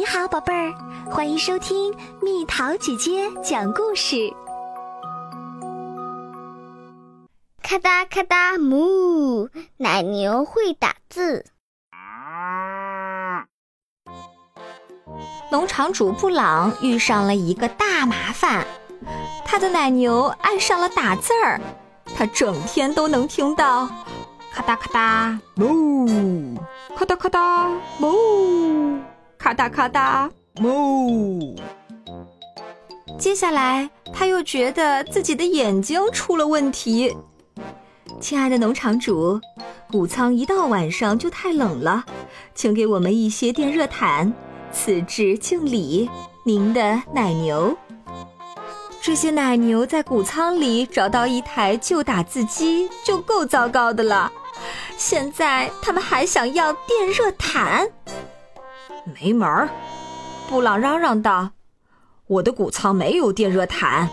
你好，宝贝儿，欢迎收听蜜桃姐姐讲故事。咔哒咔哒，木奶牛会打字。农场主布朗遇上了一个大麻烦，他的奶牛爱上了打字儿，他整天都能听到咔哒咔哒哞，咔哒咔哒哞，咔哒咔哒哞。接下来，他又觉得自己的眼睛出了问题。亲爱的农场主，谷仓一到晚上就太冷了，请给我们一些电热毯。此致敬礼，您的奶牛。这些奶牛在谷仓里找到一台旧打字机就够糟糕的了，现在他们还想要电热毯，没门儿！布朗嚷嚷道：“我的谷仓没有电热毯。”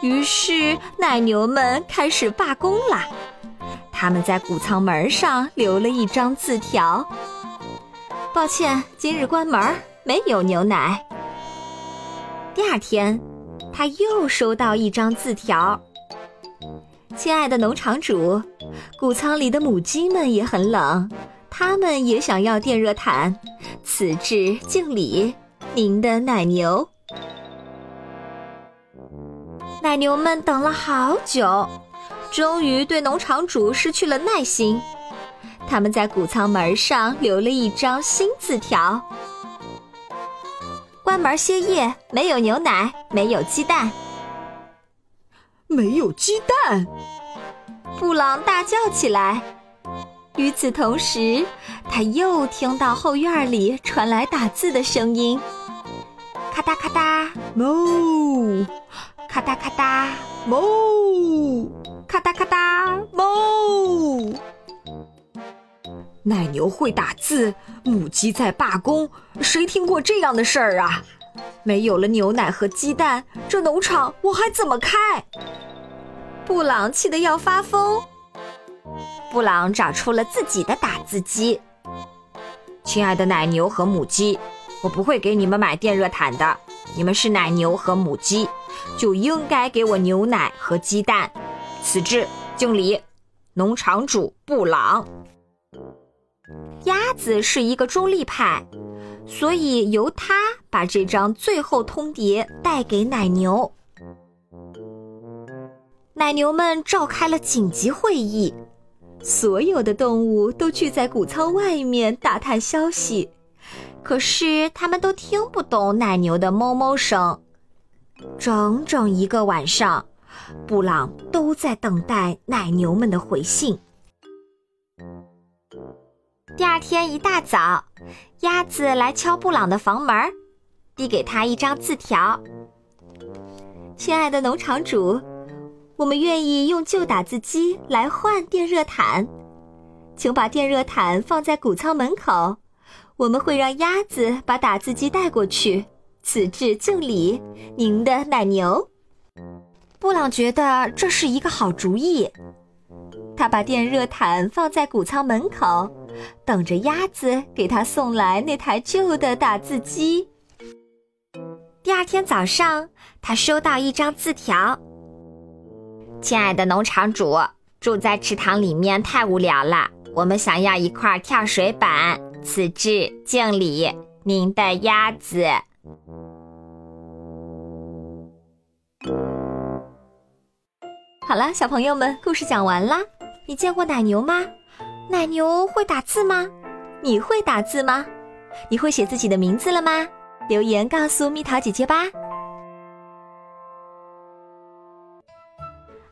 于是奶牛们开始罢工啦，他们在谷仓门上留了一张字条。抱歉，今日关门，没有牛奶。第二天，他又收到一张字条：“亲爱的农场主，谷仓里的母鸡们也很冷，它们也想要电热毯。此致敬礼，您的奶牛。”奶牛们等了好久，终于对农场主失去了耐心。他们在谷仓门上留了一张新字条：“关门歇业，没有牛奶，没有鸡蛋。”没有鸡蛋！布朗大叫起来。与此同时，他又听到后院里传来打字的声音：“咔哒咔哒哞，咔哒咔哒哞，咔哒咔哒哞。”奶牛会打字，母鸡在罢工，谁听过这样的事儿啊？没有了牛奶和鸡蛋，这农场我还怎么开？布朗气得要发疯。布朗找出了自己的打字机。亲爱的奶牛和母鸡，我不会给你们买电热毯的。你们是奶牛和母鸡，就应该给我牛奶和鸡蛋。此致敬礼，农场主布朗。鸭子是一个中立派，所以由他把这张最后通牒带给奶牛。奶牛们召开了紧急会议，所有的动物都聚在谷仓外面打探消息，可是他们都听不懂奶牛的哞哞声。整整一个晚上，布朗都在等待奶牛们的回信。第二天一大早，鸭子来敲布朗的房门，递给他一张字条：“亲爱的农场主，我们愿意用旧打字机来换电热毯，请把电热毯放在谷仓门口，我们会让鸭子把打字机带过去。此致敬礼，您的奶牛。”布朗觉得这是一个好主意，他把电热毯放在谷仓门口。等着鸭子给他送来那台旧的打字机。第二天早上，他收到一张字条：“亲爱的农场主，住在池塘里面太无聊了，我们想要一块跳水板。此致敬礼，您的鸭子。”好了，小朋友们，故事讲完啦。你见过奶牛吗？奶牛会打字吗？你会打字吗？你会写自己的名字了吗？留言告诉蜜桃姐姐吧。